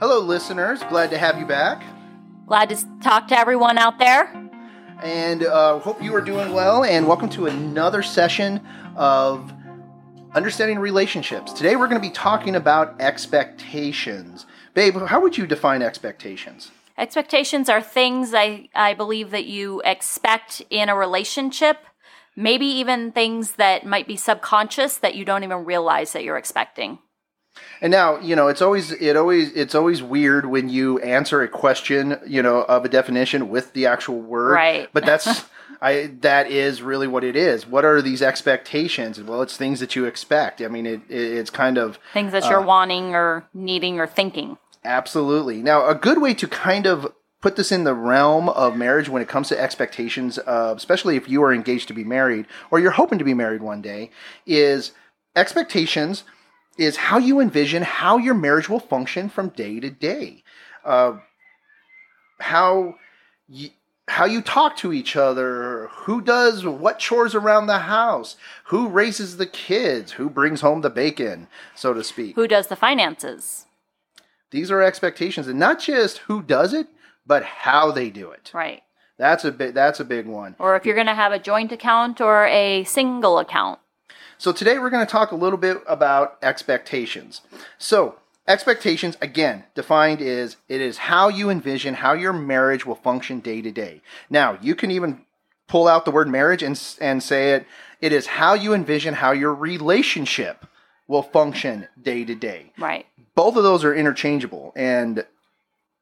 Hello, listeners. Glad to have you back. Glad to talk to everyone out there. And uh, hope you are doing well. And welcome to another session of Understanding Relationships. Today we're going to be talking about expectations. Babe, how would you define expectations? Expectations are things I, I believe that you expect in a relationship, maybe even things that might be subconscious that you don't even realize that you're expecting. And now, you know, it's always it always it's always weird when you answer a question, you know, of a definition with the actual word. Right. But that's I that is really what it is. What are these expectations? Well, it's things that you expect. I mean, it, it it's kind of Things that you're wanting or needing or thinking. Absolutely. Now, a good way to kind of put this in the realm of marriage when it comes to expectations, uh, especially if you are engaged to be married or you're hoping to be married one day, is expectations is how you envision how your marriage will function from day to day. Uh, how you, how you talk to each other, who does what chores around the house, who raises the kids, who brings home the bacon, so to speak. Who does the finances? These are expectations, and not just who does it, but how they do it. Right. That's a big. That's a big one. Or if you're going to have a joint account or a single account. So today we're going to talk a little bit about expectations. So expectations, again, defined is it is how you envision how your marriage will function day to day. Now you can even pull out the word marriage and and say it. It is how you envision how your relationship will function day to day. Right. both of those are interchangeable and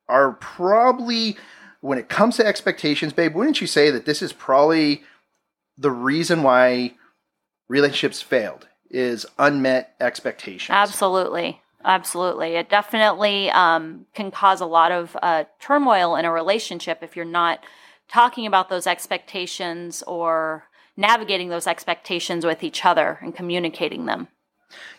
are probably when it comes to expectations babe wouldn't you say that this is probably the reason why relationships failed is unmet expectations Absolutely. Absolutely. It definitely um, can cause a lot of uh, turmoil in a relationship if you're not talking about those expectations or navigating those expectations with each other and communicating them.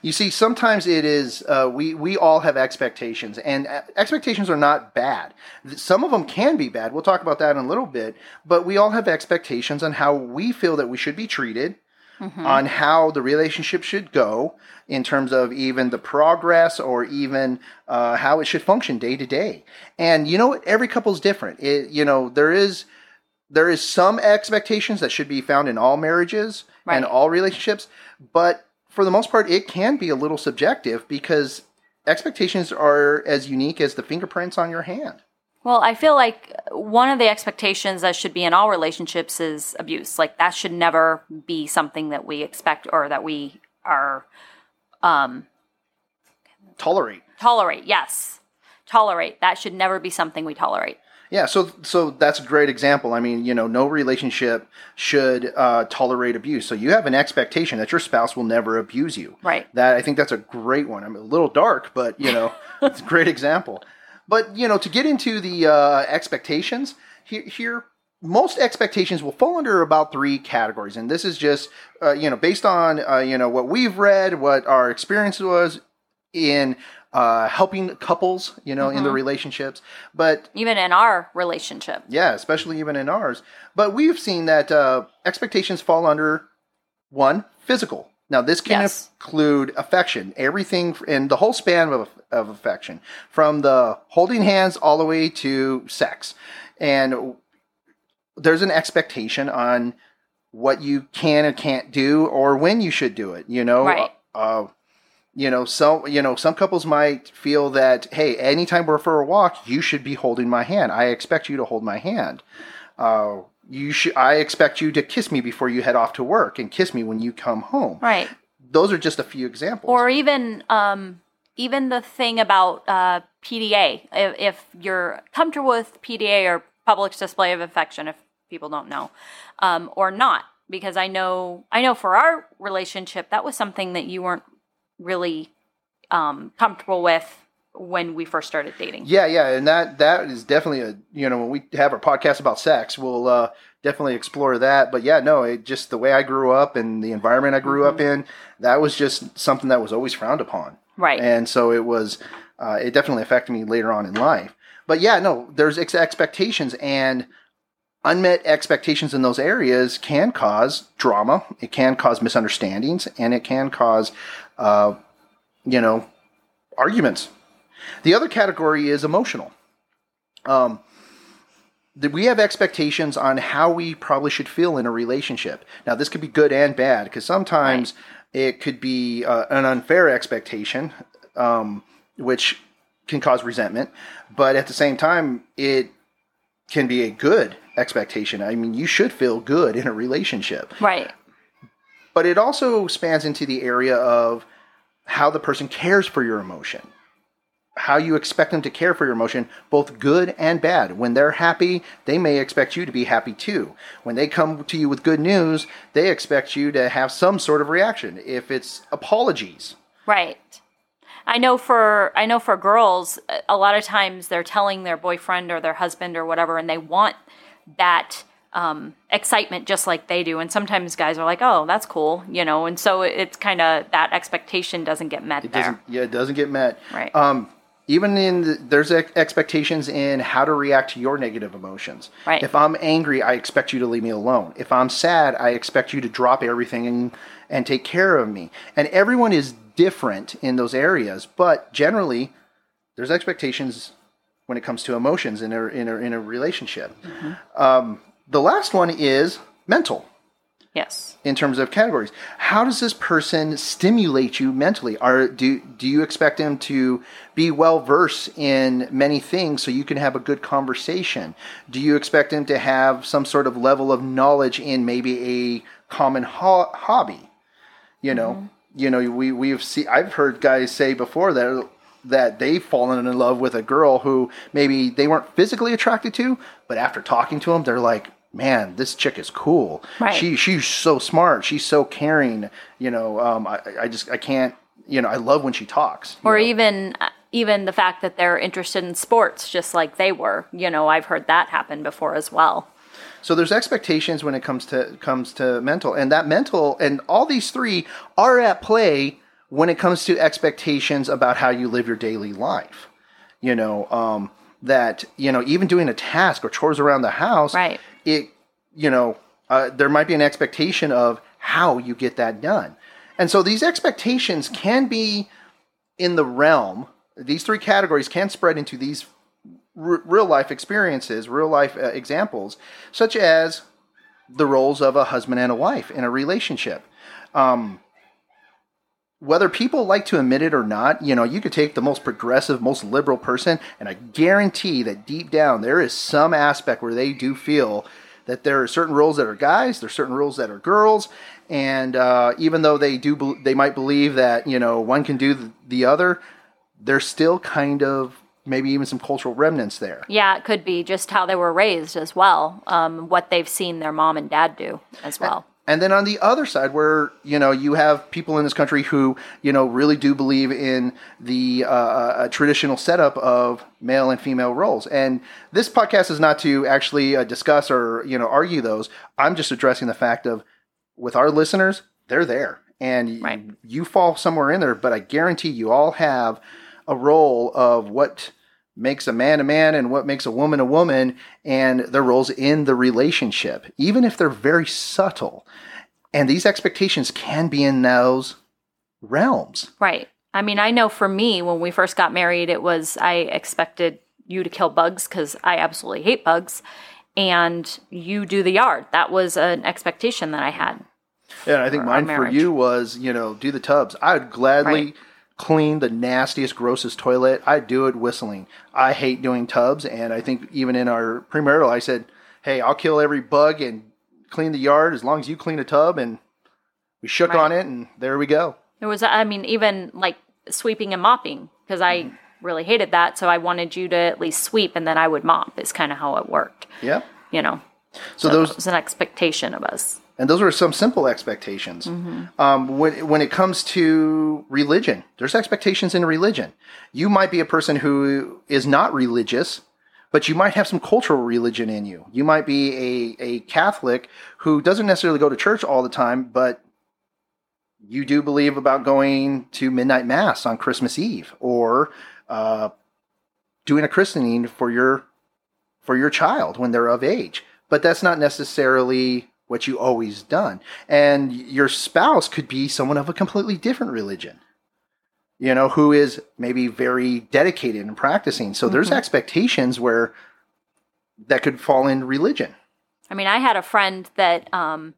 you see sometimes it is uh, we we all have expectations and uh, expectations are not bad some of them can be bad we'll talk about that in a little bit but we all have expectations on how we feel that we should be treated on how the relationship should go in terms of even the progress or even uh, how it should function day to day. And you know? Every couple's different. It, you know, there is there is some expectations that should be found in all marriages and all relationships, but for the most part, it can be a little subjective because expectations are as unique as the fingerprints on your hand. Well, I feel like one of the expectations that should be in all relationships is abuse. Like that should never be something that we expect or that we are um, Tolerate. tolerate. Yes, tolerate. That should never be something we tolerate. Yeah, so so that's a great example. I mean, you know, no relationship should uh, tolerate abuse. So you have an expectation that your spouse will never abuse you. Right. That I think that's a great one. I'm a little dark, but you know, it's a great example. But you know, to get into the uh, expectations here, here, most expectations will fall under about three categories, and this is just uh, you know based on uh, you know what we've read, what our experience was in uh, helping couples, you know, in the relationships. But Even in our relationship. yeah, especially even in ours. But we've seen that uh, expectations fall under one physical. Now, this can Yes. include affection, everything and the whole span of, of affection, from the holding hands all the way to sex. And there's an expectation on what you can and can't do or when you should do it, you know? Right. Uh, you know, some you know, some couples might feel that, hey, anytime we're for a walk, you should be holding my hand. I expect you to hold my hand. Uh, you should. I expect you to kiss me before you head off to work, and kiss me when you come home. Right. Those are just a few examples. Or even um, even the thing about uh, PDA. If, if you're comfortable with PDA or public display of affection, if people don't know, um, or not, because I know I know for our relationship that was something that you weren't really um, comfortable with when we first started dating. Yeah, yeah, and that that is definitely a you know when we have our podcast about sex, we'll uh, definitely explore that. But yeah, no, it just the way I grew up and the environment I grew up in, that was just something that was always frowned upon, Right. and so it was uh, it definitely affected me later on in life. But yeah, no, there's ex- expectations and unmet expectations in those areas can cause drama. It can cause misunderstandings, and it can cause, uh, you know, arguments. The other category is emotional. Um, we have expectations on how we probably should feel in a relationship. Now, this could be good and bad because sometimes it could be uh, an unfair expectation, um, which can cause resentment. But at the same time, it can be a good expectation. I mean, you should feel good in a relationship. Right. But it also spans into the area of how the person cares for your emotion how you expect them to care for your emotion, both good and bad. When they're happy, they may expect you to be happy too. When they come to you with good news, they expect you to have some sort of reaction. If it's apologies, right. I know for I know for girls, a lot of times they're telling their boyfriend or their husband or whatever, and they want that um, excitement just like they do. And sometimes guys are like, "Oh, that's cool," you know. And so it's kind of that expectation doesn't get met it there. Doesn't, yeah, it doesn't get met. Right. Um, even in the, there's expectations in how to react to your negative emotions. Right. If I'm angry, I expect you to leave me alone. If I'm sad, I expect you to drop everything and and take care of me. And everyone is different in those areas, but generally, there's expectations when it comes to emotions in a in a, in a relationship. Mm-hmm. Um, the last one is mental. Yes. In terms of categories, how does this person stimulate you mentally? Are do do you expect them to be well versed in many things so you can have a good conversation? Do you expect them to have some sort of level of knowledge in maybe a common ho- hobby? You know, mm-hmm. you know, we we've see I've heard guys say before that that they've fallen in love with a girl who maybe they weren't physically attracted to, but after talking to them, they're like, man, this chick is cool. Right. She she's so smart. She's so caring. You know, um, I I just I can't. You know, I love when she talks. Or know? even even the fact that they're interested in sports, just like they were. You know, I've heard that happen before as well. So there's expectations when it comes to comes to mental, and that mental and all these three are at play when it comes to expectations about how you live your daily life. You know, um, that you know even doing a task or chores around the house, right? It, you know, uh, there might be an expectation of how you get that done. And so these expectations can be in the realm, these three categories can spread into these r- real life experiences, real life uh, examples, such as the roles of a husband and a wife in a relationship. Um, whether people like to admit it or not, you know, you could take the most progressive, most liberal person, and I guarantee that deep down there is some aspect where they do feel that there are certain roles that are guys, there are certain roles that are girls, and uh, even though they do, they might believe that you know one can do the other, there's still kind of maybe even some cultural remnants there. Yeah, it could be just how they were raised as well, um, what they've seen their mom and dad do as well. And then on the other side, where you know you have people in this country who you know really do believe in the uh, uh, traditional setup of male and female roles. And this podcast is not to actually uh, discuss or you know argue those. I'm just addressing the fact of with our listeners, they're there, and right. you fall somewhere in there. But I guarantee you all have a role of what makes a man a man and what makes a woman a woman and their roles in the relationship, even if they're very subtle. And these expectations can be in those realms. Right. I mean, I know for me, when we first got married, it was I expected you to kill bugs because I absolutely hate bugs, and you do the yard. That was an expectation that I had. Yeah, I think mine for you was, you know, do the tubs. I would gladly right clean the nastiest, grossest toilet, I do it whistling. I hate doing tubs, and I think even in our premarital, I said, "Hey, I'll kill every bug and clean the yard as long as you clean a tub." And we shook right. on it, and there we go. It was, I mean, even like sweeping and mopping because I mm. really hated that. So I wanted you to at least sweep, and then I would mop. Is kind of how it worked. Yeah. You know. So, so those was an expectation of us and those are some simple expectations. Mm-hmm. Um, when when it comes to religion, there's expectations in religion. You might be a person who is not religious, but you might have some cultural religion in you. You might be a, a Catholic who doesn't necessarily go to church all the time, but you do believe about going to midnight mass on Christmas Eve or uh, doing a christening for your for your child when they're of age. But that's not necessarily what you always done. And your spouse could be someone of a completely different religion. You know, who is maybe very dedicated and practicing. So there's expectations where that could fall in religion. I mean, I had a friend that um,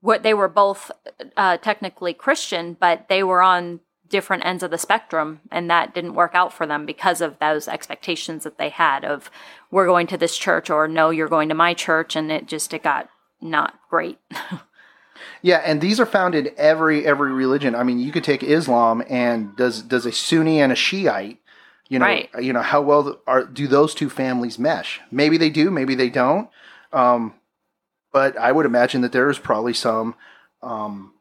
what they were both uh, technically Christian, but they were on different ends of the spectrum, and that didn't work out for them because of those expectations that they had of we're going to this church or no, you're going to my church, and it just it got not great. Yeah, and these are found in every every religion. I mean, you could take Islam and does does a Sunni and a Shiite, you know, Right. you know how well are do those two families mesh? Maybe they do, maybe they don't. Um, but I would imagine that there is probably some um,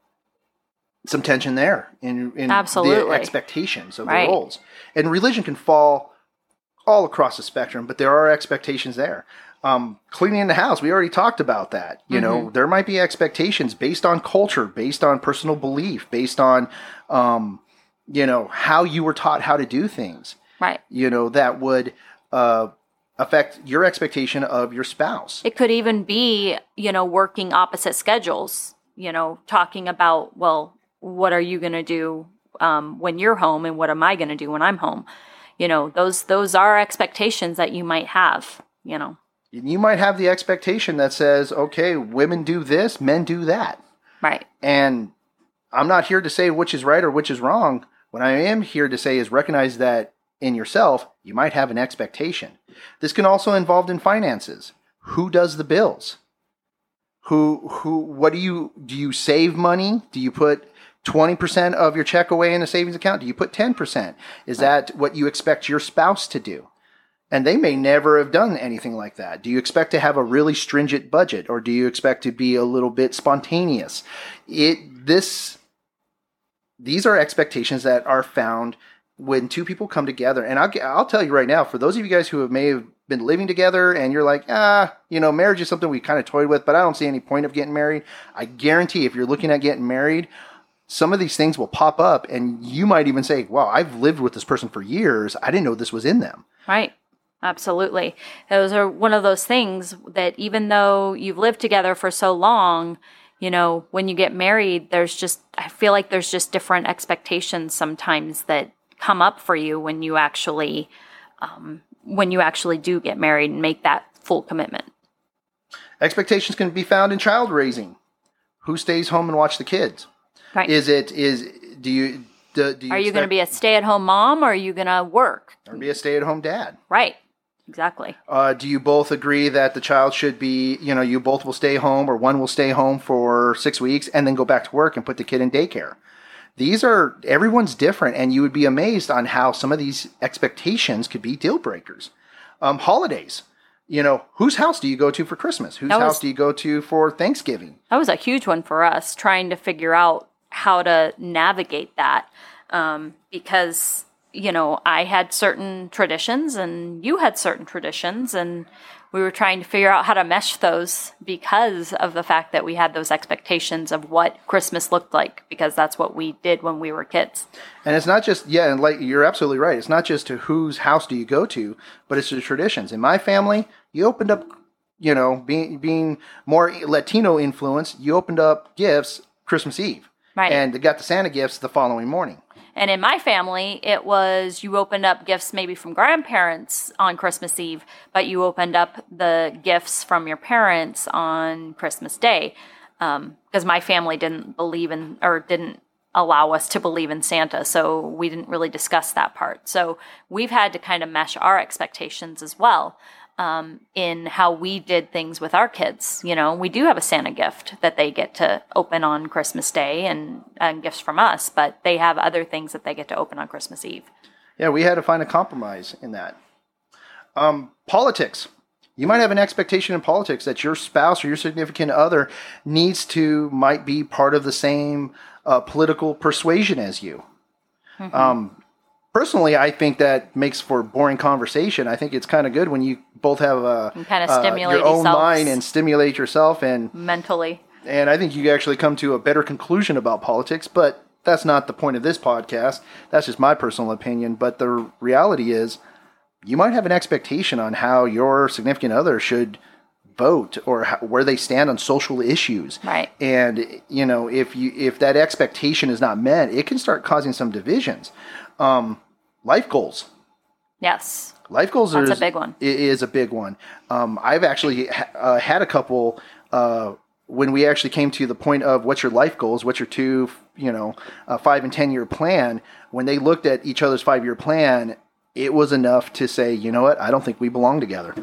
some tension there in in the expectations of Right. the roles. And religion can fall all across the spectrum, but there are expectations there. Um, cleaning the house, we already talked about that. You know, there might be expectations based on culture, based on personal belief, based on, um, you know, how you were taught how to do things. right. You know, that would uh, affect your expectation of your spouse. It could even be, you know, working opposite schedules, you know, talking about, well, what are you going to do um, when you're home and what am I going to do when I'm home? You know, those those are expectations that you might have, you know. You might have the expectation that says, okay, women do this, men do that. Right. And I'm not here to say which is right or which is wrong. What I am here to say is recognize that in yourself, you might have an expectation. This can also involve in finances. Who does the bills? Who who what do you do you save money? Do you put 20% of your check away in a savings account? Do you put 10%? Is that what you expect your spouse to do? And they may never have done anything like that. Do you expect to have a really stringent budget or do you expect to be a little bit spontaneous? It this these are expectations that are found when two people come together. And I'll, I'll tell you right now, for those of you guys who have may have been living together and you're like, ah, you know, marriage is something we kind of toyed with, but I don't see any point of getting married. I guarantee if you're looking at getting married, some of these things will pop up and you might even say, wow, I've lived with this person for years. I didn't know this was in them. Right. Absolutely. Those are one of those things that even though you've lived together for so long, you know, when you get married, there's just, I feel like there's just different expectations sometimes that come up for you when you actually, um, when you actually do get married and make that full commitment. Expectations can be found in child raising. Who stays home and watch the kids? Right. Is it is do you do, do you are you going to be a stay at home mom or are you going to work? or be a stay at home dad? Right. Exactly. Uh, do you both agree that the child should be, you know, you both will stay home or one will stay home for six weeks and then go back to work and put the kid in daycare? These are, everyone's different, and you would be amazed on how some of these expectations could be deal breakers. Um, holidays, you know, whose house do you go to for Christmas? Whose was- house do you go to for Thanksgiving? That was a huge one for us, trying to figure out how to navigate that. Um, because, you know, I had certain traditions and you had certain traditions, and we were trying to figure out how to mesh those because of the fact that we had those expectations of what Christmas looked like, because that's what we did when we were kids. And it's not just yeah, and like you're absolutely right. It's not just to whose house do you go to, but it's the traditions. In my family, you opened up, you know, being being more Latino influenced, you opened up gifts Christmas Eve, Right. and got the Santa gifts the following morning. And in my family, it was you opened up gifts maybe from grandparents on Christmas Eve, but you opened up the gifts from your parents on Christmas Day. Um, because my family didn't believe in or didn't allow us to believe in Santa, so we didn't really discuss that part. So we've had to kind of mesh our expectations as well um, in how we did things with our kids. You know, we do have a Santa gift that they get to open on Christmas Day and, and gifts from us, but they have other things that they get to open on Christmas Eve. Yeah, we had to find a compromise in that. Um, politics. You might have an expectation in politics that your spouse or your significant other needs to might be part of the same uh, political persuasion as you. Um, personally, I think that makes for boring conversation. I think it's kind of good when you both have a kinda uh, stimulate your own yourselves. mind and stimulate yourself and Mentally. and I think you actually come to a better conclusion about politics, but that's not the point of this podcast. That's just my personal opinion. But the reality is, you might have an expectation on how your significant other should vote or how, where they stand on social issues. Right. And you know, if you if that expectation is not met, it can start causing some divisions. Um, life goals. Yes. Life goals That's are a big one. i- Is a big one. Um, I've actually ha- uh, had a couple uh, when we actually came to the point of what's your life goals, what's your two, you know, uh, five and ten year plan. When they looked at each other's five year plan, it was enough to say, you know what, I don't think we belong together.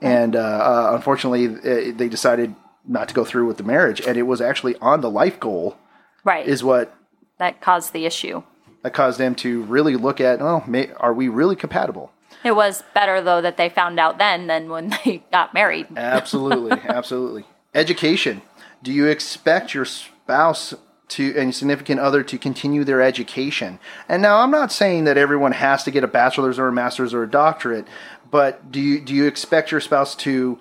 And uh, uh, unfortunately, uh, they decided not to go through with the marriage, and it was actually on the life goal Right. is what that caused the issue. That caused them to really look at, oh, may, are we really compatible? It was better though that they found out then than when they got married. Absolutely, absolutely. Education. Do you expect your spouse to and significant other to continue their education? And now I'm not saying that everyone has to get a bachelor's or a master's or a doctorate, but do you do you expect your spouse to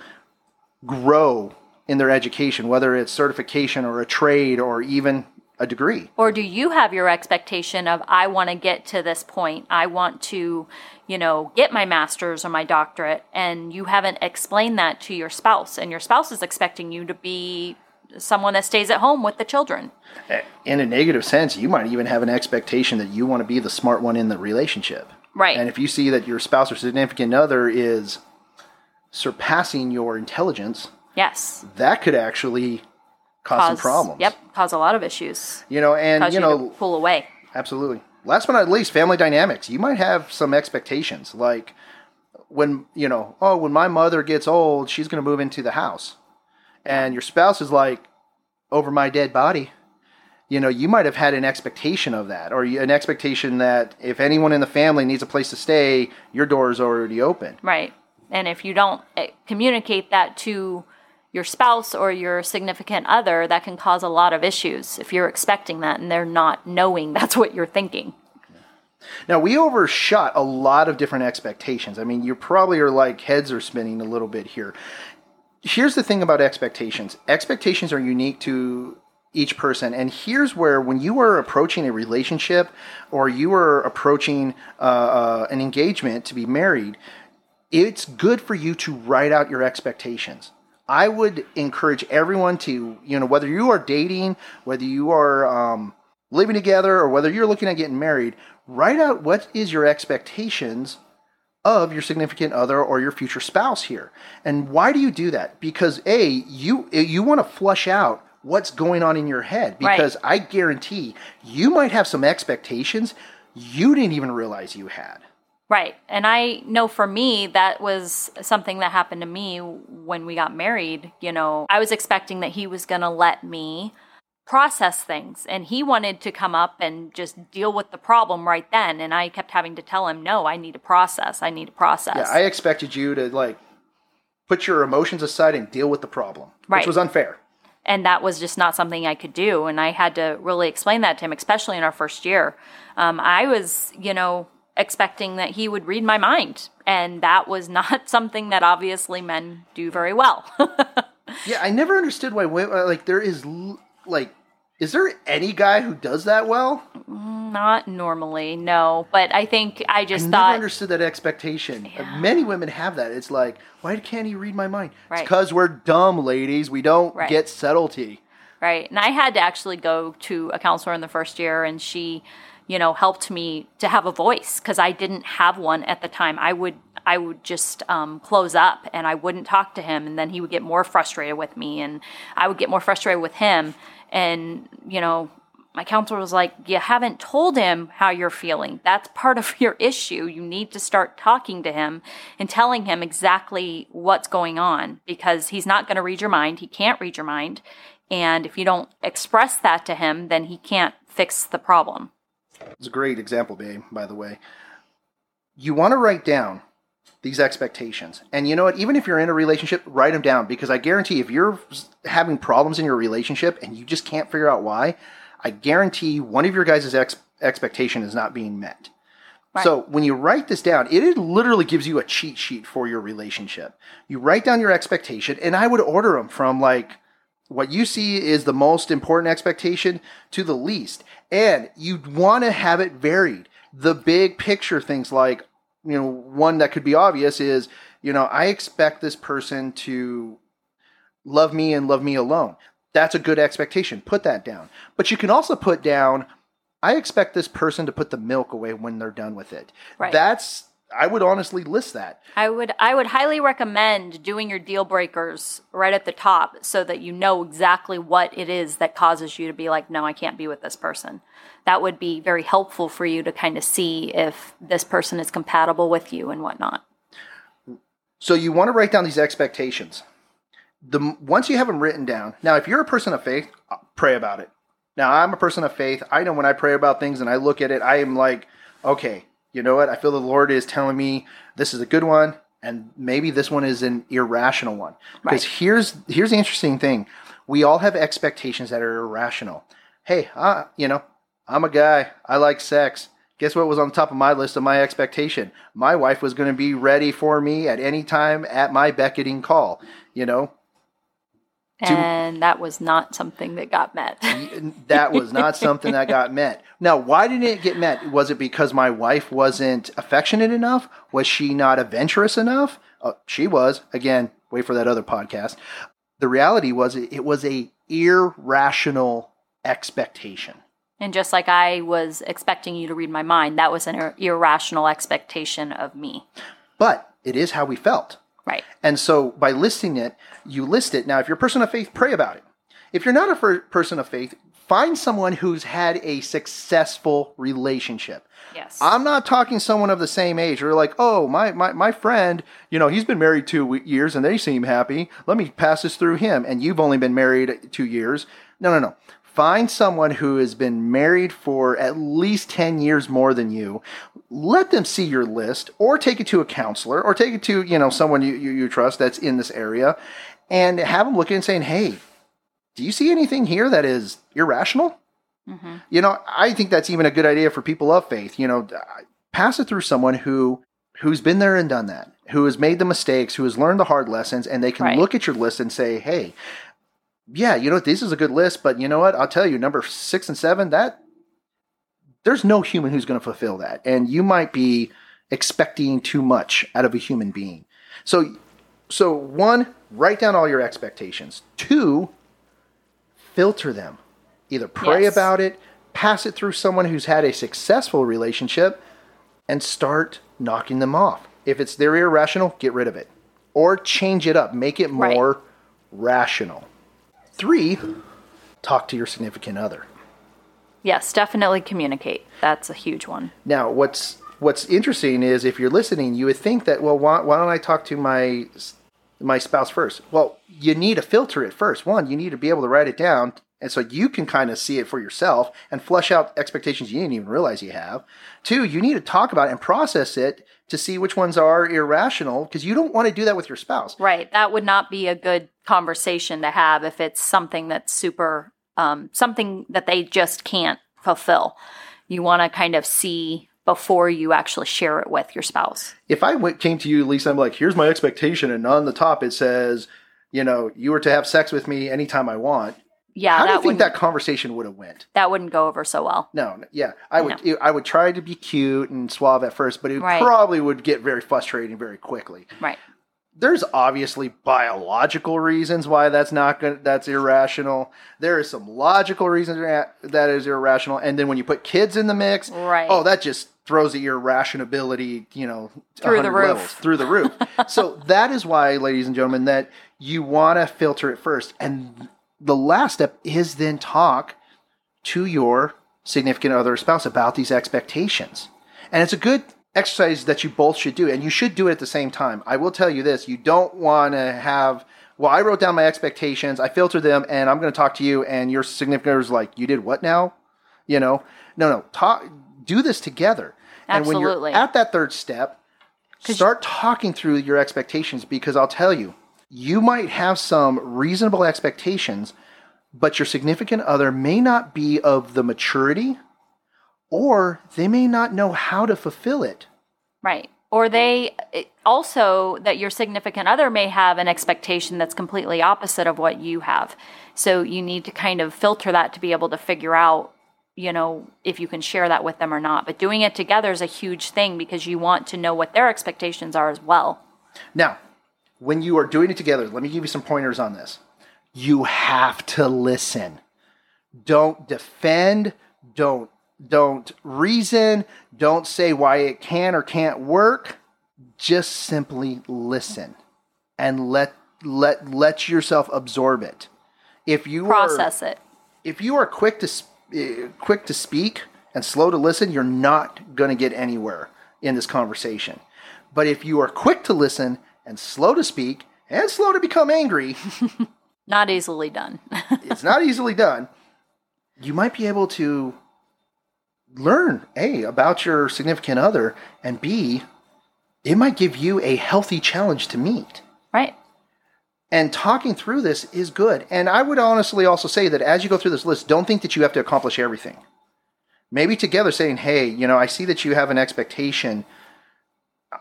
grow in their education, whether it's certification or a trade or even a degree? Or do you have your expectation of I want to get to this point. I want to, you know, get my master's or my doctorate and you haven't explained that to your spouse and your spouse is expecting you to be someone that stays at home with the children. Eh, in a negative sense, you might even have an expectation that you want to be the smart one in the relationship. Right. And if you see that your spouse or significant other is surpassing your intelligence, yes. that could actually cause, some problems. Yep, cause a lot of issues. You know, and Cause you you, know, to pull away. absolutely. Last but not least, family dynamics. You might have some expectations, like when you know, oh, when my mother gets old, she's going to move into the house, and your spouse is like, over my dead body. You know, you might have had an expectation of that, or an expectation that if anyone in the family needs a place to stay, your door is already open. Right. And if you don't eh, communicate that to your spouse or your significant other, that can cause a lot of issues if you're expecting that and they're not knowing that's what you're thinking. Now we overshot a lot of different expectations. I mean, you probably are like heads are spinning a little bit here. Here's the thing about expectations. Expectations are unique to each person, and here's where when you are approaching a relationship or you are approaching uh, uh, an engagement to be married, it's good for you to write out your expectations. I would encourage everyone to, you know, whether you are dating, whether you are um, living together, or whether you're looking at getting married, write out what is your expectations of your significant other or your future spouse here. And why do you do that? Because a you you want to flush out what's going on in your head Right. because I guarantee you might have some expectations you didn't even realize you had. Right. And I know for me, that was something that happened to me when we got married. You know, I was expecting that he was going to let me process things and he wanted to come up and just deal with the problem right then. And I kept having to tell him, no, I need to process. I need to process. Yeah, I expected you to like put your emotions aside and deal with the problem, Right. which was unfair. and that was just not something I could do. And I had to really explain that to him, especially in our first year. Um, I was, you know, expecting that he would read my mind, and that was not something that obviously men do very well. Yeah, I never understood why uh, like there is like is there any guy who does that well? not normally, no. But I think I I just never thought, understood that expectation. Uh, Many women have that. It's like, why can't he read my mind? It's because we're dumb, ladies. We don't Right. get subtlety. right? And I had to actually go to a counselor in the first year, and she, you know, helped me to have a voice because I didn't have one at the time. I would I would just um, close up and I wouldn't talk to him, and then he would get more frustrated with me, and I would get more frustrated with him. And you know, my counselor was like, "You haven't told him how you're feeling. That's part of your issue. You need to start talking to him and telling him exactly what's going on because he's not going to read your mind. He can't read your mind." And if you don't express that to him, then he can't fix the problem. It's a great example, babe, by the way. You want to write down these expectations. And you know what? Even if you're in a relationship, write them down because I guarantee if you're having problems in your relationship and you just can't figure out why, I guarantee one of your guys' ex- expectation is not being met. Right. So when you write this down, it literally gives you a cheat sheet for your relationship. You write down your expectation, and I would order them from like what you see is the most important expectation to the least. And you want to have it varied. The big picture things like, you know, one that could be obvious is, you know, I expect this person to love me and love me alone. That's a good expectation. Put that down. But you can also put down I expect this person to put the milk away when they're done with it. Right. That's I would honestly list that. I would I would highly recommend doing your deal breakers right at the top so that you know exactly what it is that causes you to be like, no, I can't be with this person. That would be very helpful for you to kind of see if this person is compatible with you and whatnot. So you want to write down these expectations. The once you have them written down. Now, if you're a person of faith, uh, pray about it. Now, I'm a person of faith. I know when I pray about things and I look at it, I am like, okay, you know what? I feel the Lord is telling me this is a good one, and maybe this one is an irrational one. Because Right. here's here's the interesting thing: we all have expectations that are irrational. Hey, uh, you know, I'm a guy. I like sex. Guess what was on the top of my list of my expectation? My wife was going to be ready for me at any time at my beckoning call. You know, And that was not something that got met. that was not something that got met. Now, why didn't it get met? Was it because my wife wasn't affectionate enough? Was she not adventurous enough? Uh, she was. Again, wait for that other podcast. The reality was it, it was a irrational expectation. and just like I was expecting you to read my mind, that was an ir- irrational expectation of me. But it is how we felt. Right. And so by listing it, you list it. Now, if you're a person of faith, pray about it. If you're not a person of faith, find someone who's had a successful relationship. Yes. I'm not talking someone of the same age. Or like, oh, my, my, my friend, you know, he's been married two years and they seem happy. Let me pass this through him. And you've only been married two years. No, no, no. Find someone who has been married for at least 10 years more than you. Let them see your list or take it to a counselor or take it to, you know, someone you, you, you trust that's in this area and have them look at it and saying, hey, do you see anything here that is irrational? Mm-hmm. You know, I think that's even a good idea for people of faith. You know, pass it through someone who who's been there and done that, who has made the mistakes, who has learned the hard lessons, and they can Right. look at your list and say, "Hey, yeah, you know, this is a good list, but you know what? I'll tell you, number six and seven, that there's no human who's going to fulfill that, and you might be expecting too much out of a human being. So, so one, write down all your expectations. Two, filter them. Either pray Yes. about it, pass it through someone who's had a successful relationship, and start knocking them off. If it's they're irrational, get rid of it. Or change it up, make it Right. more rational. Three, talk to your significant other. yes, definitely communicate. That's a huge one. Now, what's what's interesting is if you're listening, you would think that well, why, why don't I talk to my my spouse first? Well, you need to filter it first. One, you need to be able to write it down, and so you can kind of see it for yourself and flush out expectations you didn't even realize you have. Two, you need to talk about it and process it to see which ones are irrational because you don't want to do that with your spouse. Right. That would not be a good conversation to have if it's something that's super, um, something that they just can't fulfill. You want to kind of see before you actually share it with your spouse. if I came to you, Lisa, I'm like, here's my expectation, and on the top it says, you know, you were to have sex with me anytime I want. Yeah, How do you think that conversation would have went? that wouldn't go over so well. No, no, yeah, I would. I would try to be cute and suave at first, but it Right. probably would get very frustrating very quickly. Right. There's obviously biological reasons why that's not going. That's irrational. There is some logical reasons that is irrational, and then when you put kids in the mix, Right. Oh, that just throws the irrationability, you know, Through the roof. levels, through the roof. so that is why, ladies and gentlemen, that you want to filter it first, and the last step is then talk to your significant other spouse about these expectations. And it's a good exercise that you both should do, and you should do it at the same time. I will tell you this you don't want to have, well, I wrote down my expectations, I filtered them, and I'm going to talk to you, and your significant other is like, you did what now? You know, no, no, talk, do this together. Absolutely. And when you're at that third step, start talking through your expectations because I'll tell you, you might have some reasonable expectations, but your significant other may not be of the maturity or they may not know how to fulfill it. Right. Or they also that your significant other may have an expectation that's completely opposite of what you have. So you need to kind of filter that to be able to figure out, you know, if you can share that with them or not. But doing it together is a huge thing because you want to know what their expectations are as well. Now, when you are doing it together, let me give you some pointers on this. You have to listen. Don't defend, don't don't reason, don't say why it can or can't work. Just simply listen and let let let yourself absorb it. If you Process are, it. if you are quick to uh, quick to speak and slow to listen, you're not going to get anywhere in this conversation. But if you are quick to listen and slow to speak and slow to become angry, Not easily done. it's not easily done. You might be able to learn A about your significant other and B it might give you a healthy challenge to meet. right? And talking through this is good. And I would honestly also say that as you go through this list, don't think that you have to accomplish everything. Maybe together saying, hey, you know, I see that you have an expectation.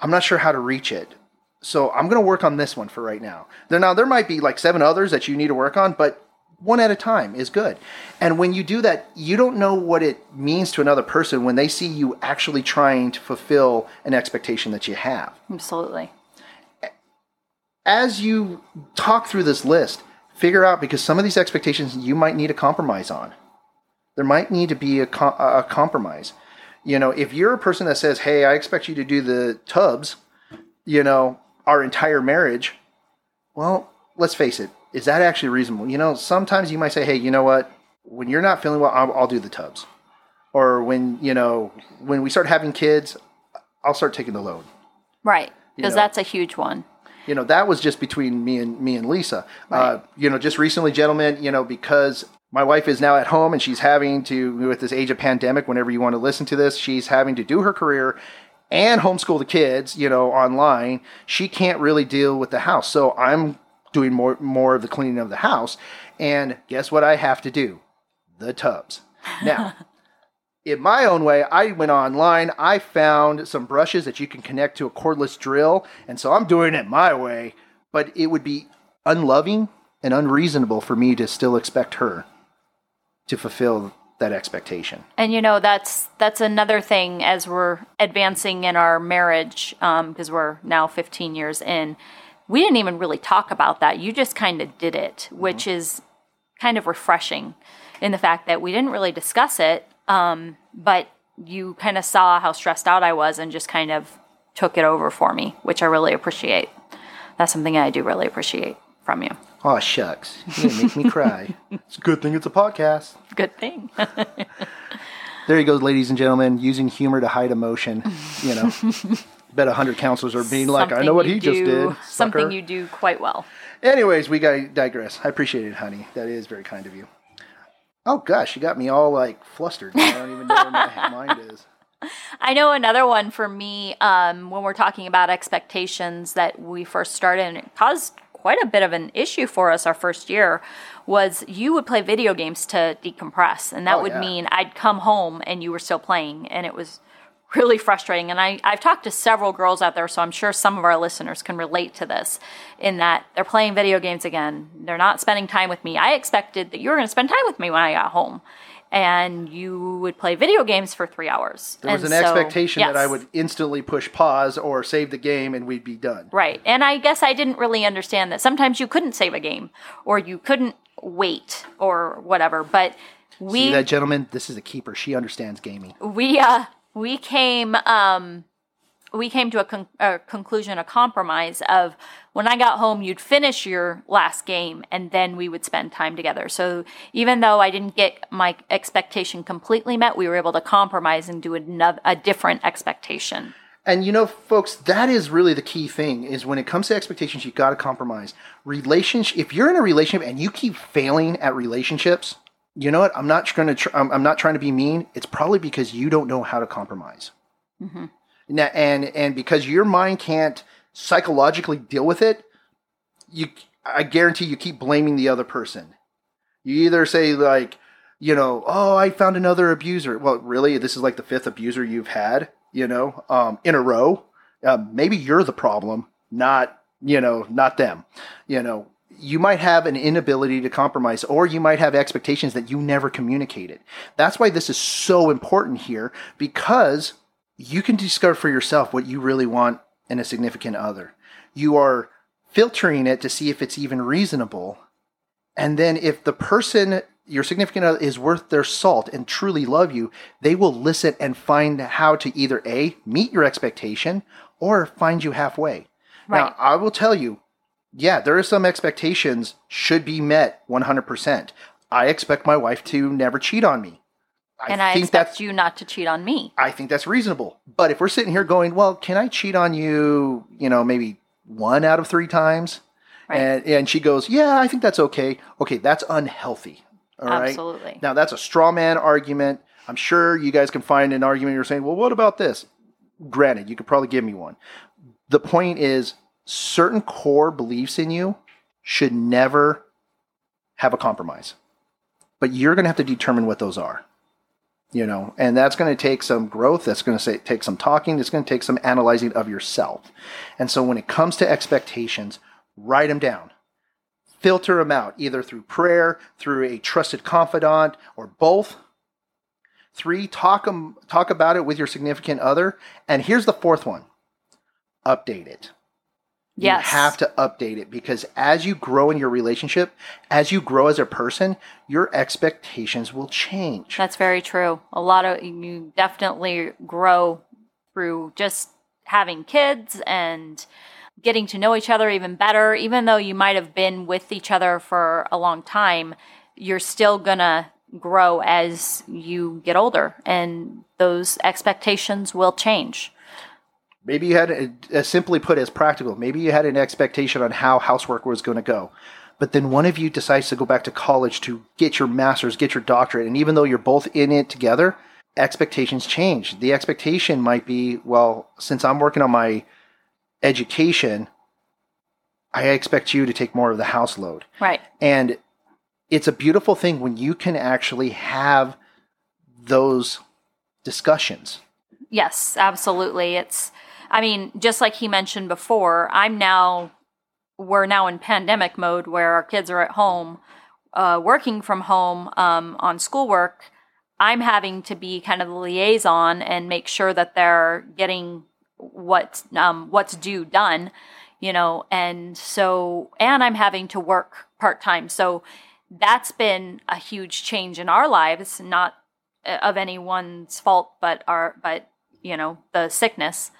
I'm not sure how to reach it. So I'm going to work on this one for right now. There, now, there might be like seven others that you need to work on, but one at a time is good. And when you do that, you don't know what it means to another person when they see you actually trying to fulfill an expectation that you have Absolutely. as you talk through this list, figure out because some of these expectations you might need a compromise on. There might need to be a, co- a compromise. You know, if you're a person that says, "Hey, I expect you to do the tubs," you know, our entire marriage. Well, let's face it, is that actually reasonable? You know, sometimes you might say, "Hey, you know what? When you're not feeling well, I'll, I'll do the tubs," or when you know when we start having kids, I'll start taking the load. Right. Because that's a huge one. you know that was just between me and me and Lisa. Uh, you know, just recently, gentlemen, you know, because my wife is now at home and she's having to, with this age of pandemic, whenever you want to listen to this, she's having to do her career and homeschool the kids, you know, online. She can't really deal with the house, so I'm doing more more of the cleaning of the house. And guess what I have to do? The tubs. Now, in my own way, I went online. I found some brushes that you can connect to a cordless drill, and so I'm doing it my way. But it would be unloving and unreasonable for me to still expect her to fulfill that expectation. And you know that's that's another thing as we're advancing in our marriage because we're now 15 years in. We didn't even really talk about that. You just kind of did it, which is kind of refreshing in the fact that we didn't really discuss it, um, but you kind of saw how stressed out I was and just kind of took it over for me, which I really appreciate. That's something I do really appreciate from you. Oh shucks, you're gonna make me cry. It's a good thing it's a podcast. Good thing. There you go, ladies and gentlemen, using humor to hide emotion. You know, bet a hundred counselors are being like, "I know what you he just do- did." Something you do quite well. Anyways, we got digress. I appreciate it, honey. That is very kind of you. Oh gosh, you got me all like flustered. I don't even know where my mind is. I know another one for me um, when we're talking about expectations that we first started and it caused quite a bit of an issue for us our first year was you would play video games to decompress and that Oh, would yeah. mean I'd come home and you were still playing and it was really frustrating. And I, I've talked to several girls out there so I'm sure some of our listeners can relate to this in that they're playing video games again. They're not spending time with me. I expected that you were going to spend time with me when I got home and you would play video games for three hours There was And an so- expectation that I would instantly push pause or save the game and we'd be done. Right. And I guess I didn't really understand that sometimes you couldn't save a game or you couldn't wait or whatever. But See we that gentleman? This is a keeper. She understands gaming. we uh we came um we came to a, con- a conclusion, a compromise of when I got home, you'd finish your last game and then we would spend time together. So even though I didn't get my expectation completely met, we were able to compromise and do another, a different expectation. And you know, folks, that is really the key thing is when it comes to expectations, you've got to compromise. Relationship. If you're in a relationship and you keep failing at relationships, you know what? I'm not going to. Tr- I'm, I'm not trying to be mean. It's probably because you don't know how to compromise. Now, and and because your mind can't psychologically deal with it, you. I guarantee you keep blaming the other person. You either say like, you know, oh, I found another abuser. Well, really, this is like the fifth abuser you've had, you know, um, in a row. Um, maybe you're the problem, not, you know, not them. You know, you might have an inability to compromise, or you might have expectations that you never communicated. That's why this is so important here because you can discover for yourself what you really want in a significant other. You are filtering it to see if it's even reasonable and then if the person your significant other is worth their salt and truly love you, they will listen and find how to either A, meet your expectation or find you halfway. Now, I will tell you, yeah, there are some expectations should be met 100%. I expect my wife to never cheat on me. I and I think expect that's you not to cheat on me. I think that's reasonable. But if we're sitting here going, well, can I cheat on you, you know, maybe one out of three times? Right. And and she goes, Yeah, I think that's okay. Okay, that's unhealthy. All right. Absolutely. Now that's a straw man argument. I'm sure you guys can find an argument you're saying, well, what about this? Granted, you could probably give me one. The point is certain core beliefs in you should never have a compromise. But you're going to have to determine what those are. You know, and that's going to take some growth. That's going to say, take some talking. It's going to take some analyzing of yourself. And so when it comes to expectations, write them down filter them out either through prayer, through a trusted confidant, or both. Three, talk them talk about it with your significant other. And here's the fourth one: update it. Yes. You have to update it because as you grow in your relationship, as you grow as a person, your expectations will change. That's very true. A lot of you definitely grow through just having kids and getting to know each other even better. Even though you might have been with each other for a long time, you're still gonna grow as you get older, and those expectations will change. Maybe you had, as simply put as practical, maybe you had an expectation on how housework was going to go. But then one of you decides to go back to college to get your master's, get your doctorate. And even though you're both in it together, expectations change. The expectation might be, well, since I'm working on my education, I expect you to take more of the house load. Right. And it's a beautiful thing when you can actually have those discussions. Yes, absolutely. It's, I mean, just like he mentioned before, I'm now, we're now in pandemic mode where our kids are at home, uh, working from home um, on schoolwork. I'm having to be kind of the liaison and make sure that they're getting what um, what's due done, you know, and so and I'm having to work part time. So that's been a huge change in our lives, not uh, of anyone's fault, but our but you know the sickness.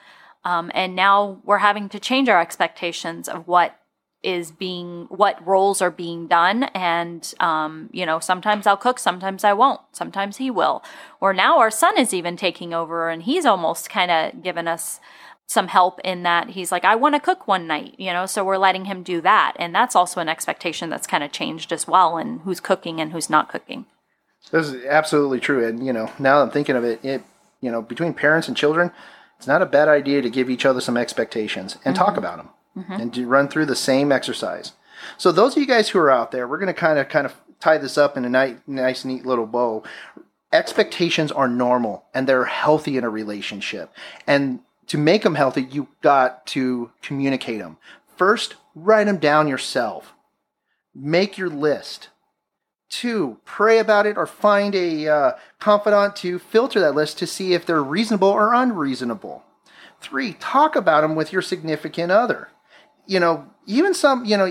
Um, and now we're having to change our expectations of what is being what roles are being done. And um, you know sometimes i'll cook sometimes i won't. Sometimes he will. Or now our son is even taking over and he's almost kind of given us some help in that he's like i want to cook one night you know? So we're letting him do that. And that's also an expectation that's kind of changed as well and who's cooking and who's not cooking. This is absolutely true. And, you know, now that I'm thinking of it, it, you know, between parents and children, it's not a bad idea to give each other some expectations and talk mm-hmm. about them mm-hmm. and to run through the same exercise. So those of you guys who are out there, we're going to kind of, kind of tie this up in a nice, nice, neat little bow. Expectations are normal and they're healthy in a relationship. And to make them healthy, you got to communicate them. First, write them down yourself. Make your list. Two, pray about it or find a uh, confidant to filter that list to see if they're reasonable or unreasonable. Three, talk about them with your significant other. You know, even some, you know,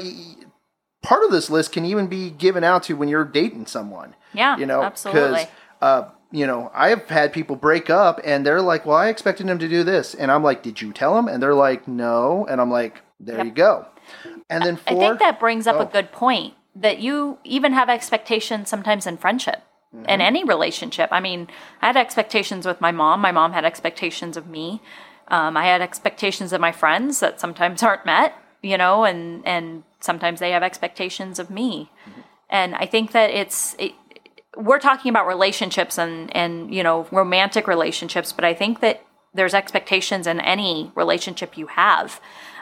part of this list can even be given out to when you're dating someone. yeah You know, absolutely uh, you know, I have had people break up and they're like, well, I expected them to do this. And I'm like, did you tell them? And they're like, no. And I'm like, there Yep. you go. And then I think that brings up Oh. a good point that you even have expectations sometimes in friendship. Mm-hmm. In any relationship. I mean, I had expectations with my mom. My mom had expectations of me. Um, I had expectations of my friends that sometimes aren't met, you know, and, and sometimes they have expectations of me. Mm-hmm. And I think that it's, it, we're talking about relationships and, and, you know, romantic relationships, but I think that there's expectations in any relationship you have.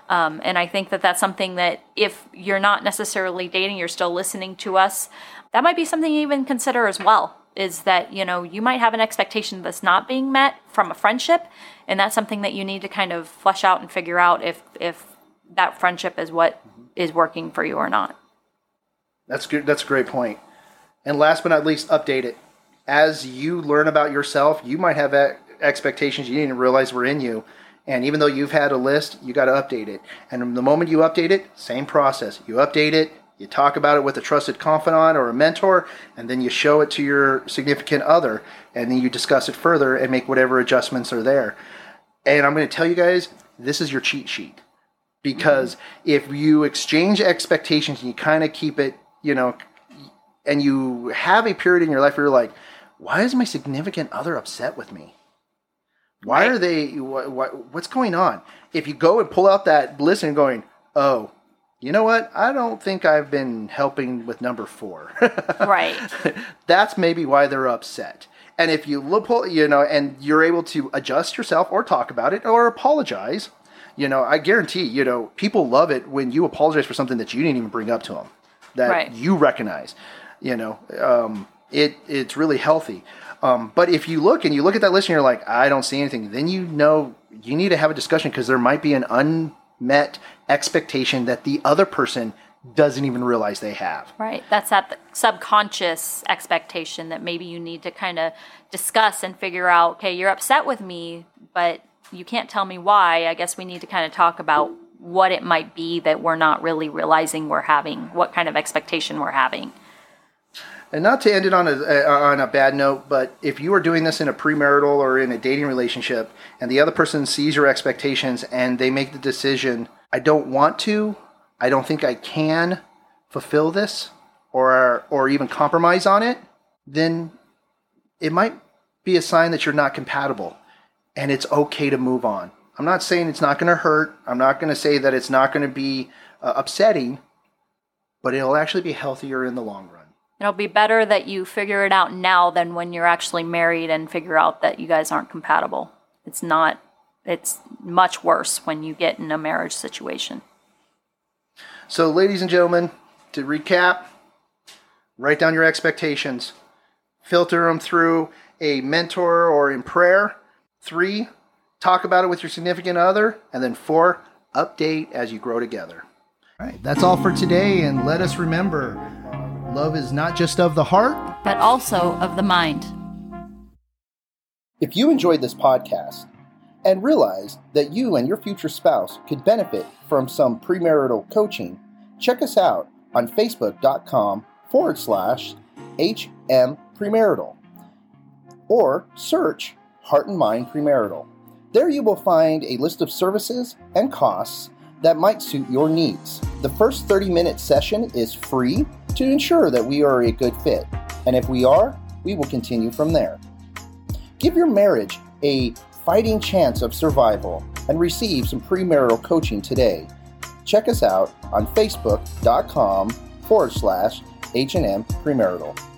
Um, and I think that that's something that if you're not necessarily dating, you're still listening to us, that might be something you even consider as well. Is that, you know, you might have an expectation that's not being met from a friendship, and that's something that you need to kind of flesh out and figure out if if that friendship is what is working for you or not. That's good. That's a great point. And last but not least, update it. As you learn about yourself, you might have expectations you didn't realize were in you. And even though you've had a list, you got to update it. And the moment you update it, same process. You update it, You talk about it with a trusted confidant or a mentor, and then you show it to your significant other, and then you discuss it further and make whatever adjustments are there. And I'm going to tell you guys, this is your cheat sheet. Because mm-hmm. if you exchange expectations and you kind of keep it, you know, and you have a period in your life where you're like, why is my significant other upset with me? Why Right. are they, what, what, what's going on? If you go and pull out that list and going, oh, you know what? I don't think I've been helping with number four. Right. That's maybe why they're upset. And if you look, you know, and you're able to adjust yourself or talk about it or apologize, you know, I guarantee, you know, people love it when you apologize for something that you didn't even bring up to them, that Right. you recognize. You know, um, it it's really healthy. Um, but if you look and you look at that list and you're like, I don't see anything, then you know you need to have a discussion because there might be an unmet expectation that the other person doesn't even realize they have. Right. That's that subconscious expectation that maybe you need to kind of discuss and figure out, okay, you're upset with me, but you can't tell me why. I guess we need to kind of talk about what it might be that we're not really realizing we're having, what kind of expectation we're having. And not to end it on a uh, on a bad note, but if you are doing this in a premarital or in a dating relationship, and the other person sees your expectations and they make the decision, I don't want to, I don't think I can fulfill this, or or even compromise on it, then it might be a sign that you're not compatible, and it's okay to move on. I'm not saying it's not going to hurt. I'm not going to say that it's not going to be uh, upsetting, but it'll actually be healthier in the long run. It'll be better that you figure it out now than when you're actually married and figure out that you guys aren't compatible. It's not, it's much worse when you get in a marriage situation. So, ladies and gentlemen, to recap, write down your expectations, filter them through a mentor or in prayer. Three, talk about it with your significant other. And then four, update as you grow together. All right, that's all for today. And let us remember love is not just of the heart, But also of the mind. If you enjoyed this podcast and realize that you and your future spouse could benefit from some premarital coaching, check us out on facebook.com forward slash HM Premarital or search Heart and Mind Premarital. There you will find a list of services and costs that might suit your needs. The first 30 minute session is free to ensure that we are a good fit, and if we are, we will continue from there. Give your marriage a fighting chance of survival and receive some premarital coaching today. Check us out on facebook.com forward slash H&M Premarital.